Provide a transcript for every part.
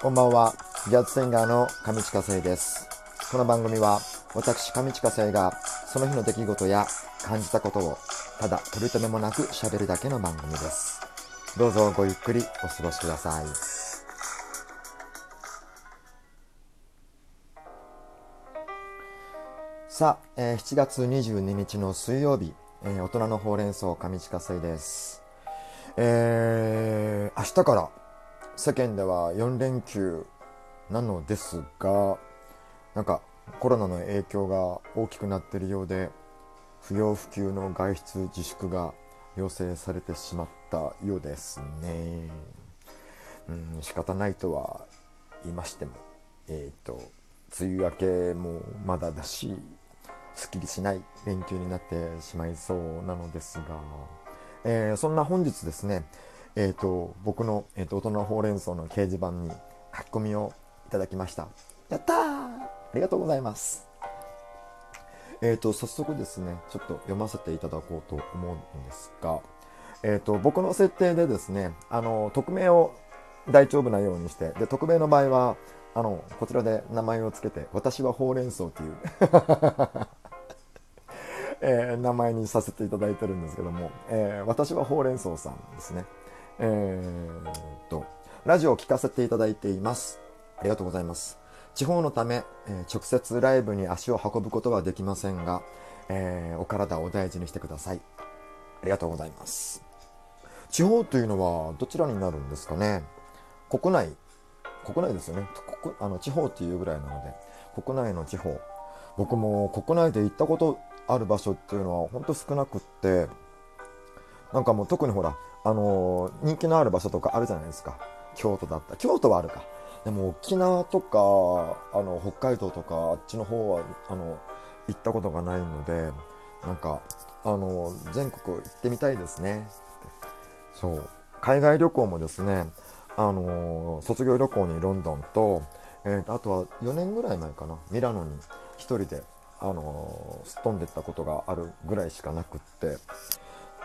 こんばんは。ジャズシンガーの上地下生です。この番組は、私上地下生が、その日の出来事や感じたことを、ただ取り留めもなく喋るだけの番組です。どうぞごゆっくりお過ごしください。さあ、えー7月22日の水曜日、えー大人のほうれん草上地下生です。えー明日から世間では4連休なのですが、なんかコロナの影響が大きくなっているようで、不要不急の外出自粛が要請されてしまったようですね。うん、仕方ないとは言いましても、えっ、と、梅雨明けもまだだし、すっきりしない連休になってしまいそうなのですが、えーそんな本日ですね、えっ、と、僕の、えー、と大人ほうれん草の掲示板に書き込みをいただきました。やったーありがとうございます。えっ、と、早速ですね、ちょっと読ませていただこうと思うんですが、えっ、と、僕の設定でですね、あの、匿名を大丈夫なようにして、で、匿名の場合は、あの、こちらで名前をつけて、私はほうれん草という、えー名前にさせていただいてるんですけども、えー私はほうれん草さんですね。えーっと、ラジオを聞かせていただいています。ありがとうございます。地方のため、えー直接ライブに足を運ぶことはできませんが、えーお体を大事にしてください。ありがとうございます。地方というのはどちらになるんですかね？国内、国内ですよね。ここあの地方っていうぐらいなので、国内の地方。僕も国内で行ったことある場所っていうのは本当少なくって、なんかもう特にほら、あのー人気のある場所とかあるじゃないですか。京都だった。京都はあるか。でも沖縄とか、あの、北海道とか、あっちの方は、あの、行ったことがないので、なんか、あの、全国行ってみたいですね。そう。海外旅行もですね、あの、卒業旅行にロンドンと、えーあとは4年ぐらい前かな、ミラノに一人で、あの、すっ飛んでったことがあるぐらいしかなくって、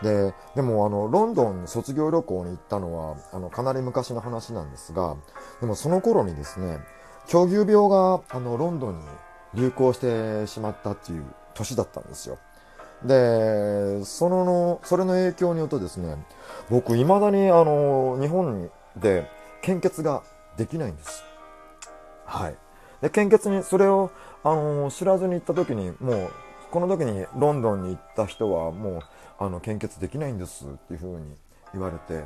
で、でもあの、ロンドン卒業旅行に行ったのは、あの、かなり昔の話なんですが、でもその頃にですね、狂牛病が、あの、ロンドンに流行してしまったっていう年だったんですよ。で、そのの、それの影響によってですね、僕、未だに、あの、日本で献血ができないんです。はい。で、献血に、それを、あの、知らずに行った時に、もう、この時にロンドンに行った人は、もう、あの、献血できないんですっていう風に言われて、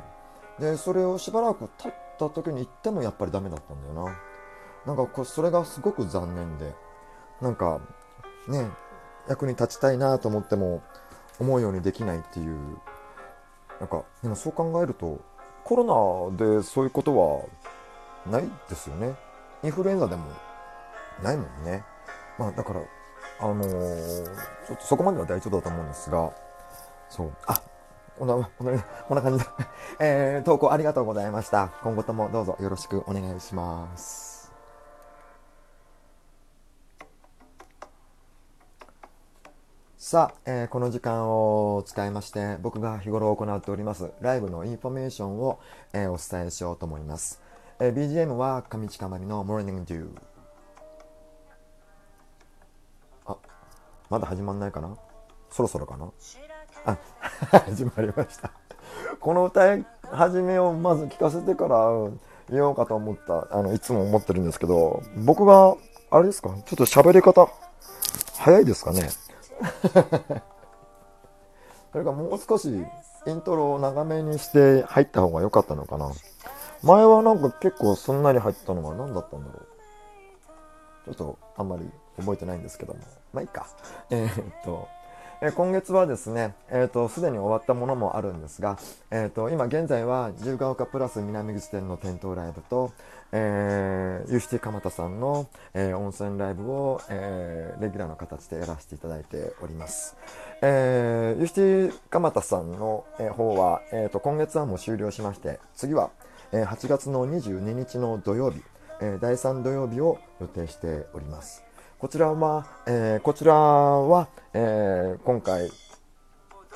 で、それをしばらく経った時に行ってもやっぱりダメだったんだよな。なんかこ、それがすごく残念で、なんか、ね、役に立ちたいなと思っても、思うようにできないっていう、なんか、でもそう考えると、コロナでそういうことはないですよね。インフルエンザでもないもんね。まあだから、あのーちょっとそこまでは大丈夫だと思うんですが、そう。あ、こんな、こんな、こんな感じで、えー、投稿ありがとうございました。今後ともどうぞよろしくお願いします。さあ、えーこの時間を使いまして、僕が日頃行っております、ライブのインフォメーションを、えーお伝えしようと思います。えー BGM は上地かまりの Morning Dew。あ、まだ始まんないかな？そろそろかな？あ、始まりました。この歌い始めをまず聞かせてから言おうかと思った、あの、いつも思ってるんですけど、僕が、あれですか？ちょっと喋り方、早いですかね？それかもう少しイントロを長めにして入った方が良かったのかな？前はなんか結構すんなり入ったのが何だったんだろう？ちょっとあんまり覚えてないんですけども。まあいいか。えーっと、え今月はですね、えーっと、すでに終わったものもあるんですが、えーっと、今現在は自由が丘プラス南口店の店頭ライブと、えー、ユーシティ蒲田さんの、えー温泉ライブを、えーレギュラーの形でやらせていただいております。えー、ユーシティ蒲田さんの、えー方は、えっと、今月はもう終了しまして、次は、えー8月の22日の土曜日、え第3土曜日を予定しております。こちらは、えーこちらは、えー今回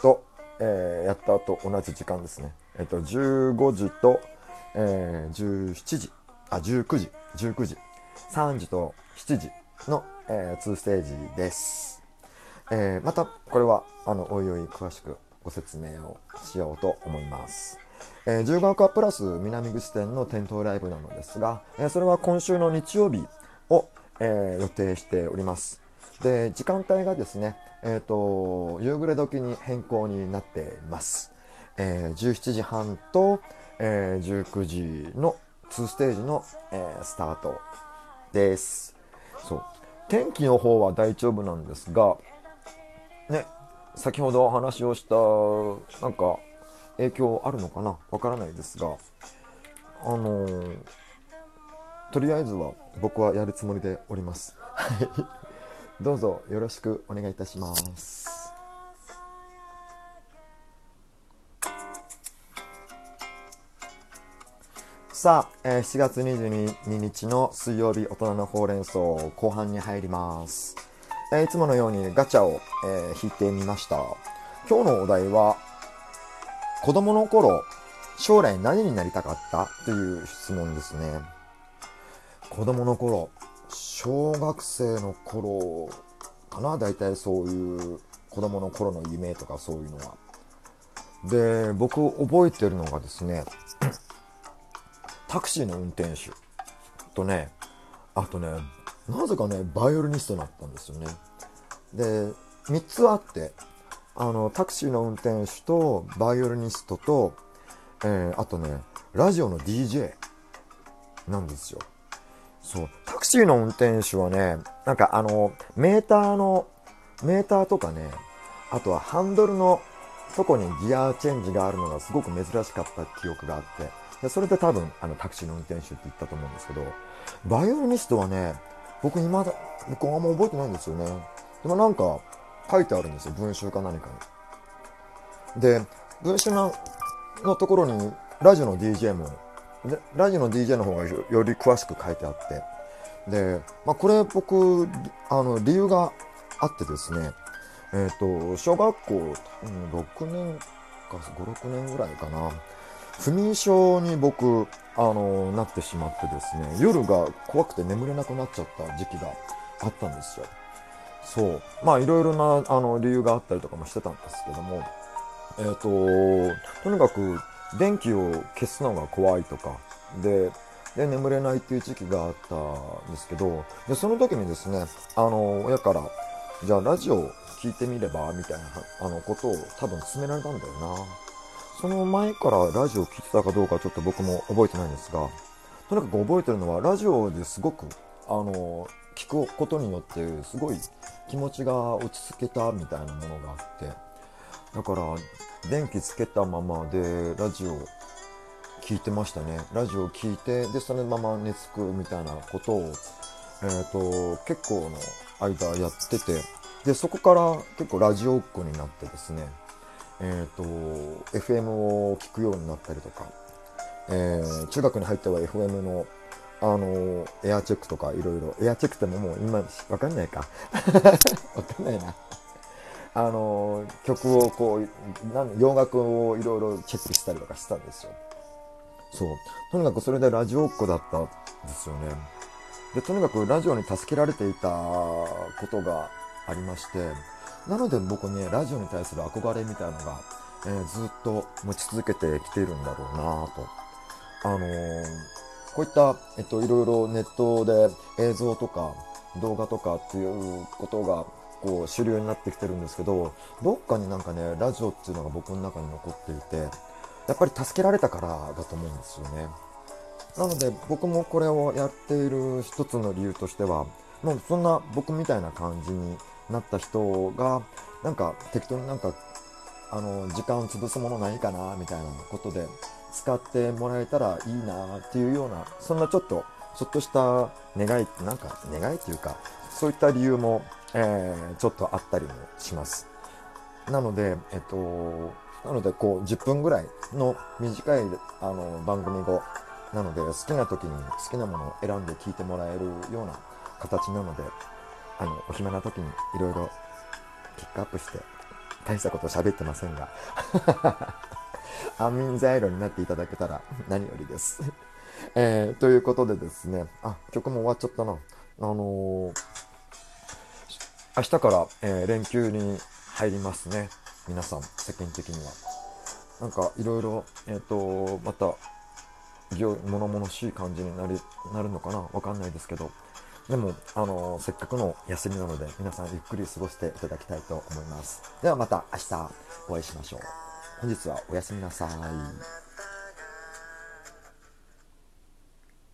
と、えーやったと同じ時間ですね。えっ、と、15時と、えー17時あ、19時、19時、3時と7時の、えー、2ステージです。えーまた、これは、あの、おいおい詳しくご説明をしようと思います。えー、自由が丘プラス南口店の店頭ライブなのですが、えーそれは今週の日曜日を、えー予定しております。で、時間帯がですね、えっ、と、夕暮れ時に変更になっています。えー17時半と、えー19時の2ステージの、えースタートです。そう。天気の方は大丈夫なんですが、ね、先ほどお話をした、なんか、影響あるのかな？わからないですが、あのーとりあえずは僕はやるつもりでおります。はい。どうぞよろしくお願いいたします。さあ、えー7月22日の水曜日大人のほうれん草後半に入ります。えーいつものようにガチャを、えー引いてみました。今日のお題は、子供の頃、将来何になりたかった？という質問ですね。子供の頃、小学生の頃かな大体そういう子供の頃の夢とかそういうのは。で、僕覚えてるのがですね、タクシーの運転手とね、あとね、なぜかね、バイオリニストになったんですよね。で、3つあって、あの、タクシーの運転手と、バイオリニストと、えーあとね、ラジオの DJ なんですよ。そう、タクシーの運転手はね、なんかあの、メーターの、メーターとかね、あとはハンドルのとこにギアチェンジがあるのがすごく珍しかった記憶があって、でそれで多分あのタクシーの運転手って言ったと思うんですけど、バイオリニストはね、僕今だ、僕あんま覚えてないんですよね。でもなんか書いてあるんですよ、文集か何かに。で、文集ののところにラジオの DJ も、ラジオの DJ の方がより詳しく書いてあって、で、まあ、これ僕、あの、理由があってですね、えっ、と、小学校、うん6年か5、6年ぐらいかな、不眠症に僕、あの、なってしまってですね、夜が怖くて眠れなくなっちゃった時期があったんですよ。そう。まあ、いろいろな、あの、理由があったりとかもしてたんですけども、えっ、と、とにかく、電気を消すのが怖いとか、で、で、眠れないっていう時期があったんですけど、で、その時にですね、あの、親から、じゃあラジオ聞いてみればみたいな、あの、ことを多分勧められたんだよな。その前からラジオ聞いてたかどうかちょっと僕も覚えてないんですが、とにかく覚えてるのは、ラジオですごく、あの、聞くことによって、すごい気持ちが落ち着けたみたいなものがあって、だから、電気つけたままでラジオ聞いてましたね。ラジオ聞いて、で、そのまま寝つくみたいなことを、えっ、と、結構の間やってて、で、そこから結構ラジオっ子になってですね、えっ、と、FM を聞くようになったりとか、えー中学に入っては FM の、あの、エアチェックとかいろいろ、エアチェックってももう今、わかんないか。わかんないな。あの、曲をこう、なん洋楽をいろいろチェックしたりとかしたんですよ。そう。とにかくそれでラジオっ子だったんですよね。で、とにかくラジオに助けられていたことがありまして、なので僕ね、ラジオに対する憧れみたいのが、えーずっと持ち続けてきているんだろうなと。あのーこういった、えっと、いろいろネットで映像とか動画とかっていうことが、こう、主流になってきてるんですけど、どっかになんかね、ラジオっていうのが僕の中に残っていて、やっぱり助けられたからだと思うんですよね。なので僕もこれをやっている一つの理由としては、もうそんな僕みたいな感じになった人が、なんか適当になんか、あの、時間を潰すものないかな、みたいなことで使ってもらえたらいいなっていうような、そんなちょっと、ちょっとした願い、なんか願いっていうか、そういった理由も、えーちょっとあったりもします。なので、えっと、なので、こう、10分ぐらいの短い、あの、番組後、なので、好きな時に好きなものを選んで聞いてもらえるような形なので、あの、お暇な時にいろいろピックアップして、大したこと喋ってませんが、安眠材料になっていただけたら何よりです。えー、ということでですね、あ、曲も終わっちゃったな。あのー、明日から、えー、連休に入りますね。皆さん、世間的には。なんか、いろいろ、えっ、と、また、物々しい感じになりなるのかな？わかんないですけど。でも、あのせっかくの休みなので、皆さんゆっくり過ごしていただきたいと思います。ではまた明日お会いしましょう。本日はおやすみなさい。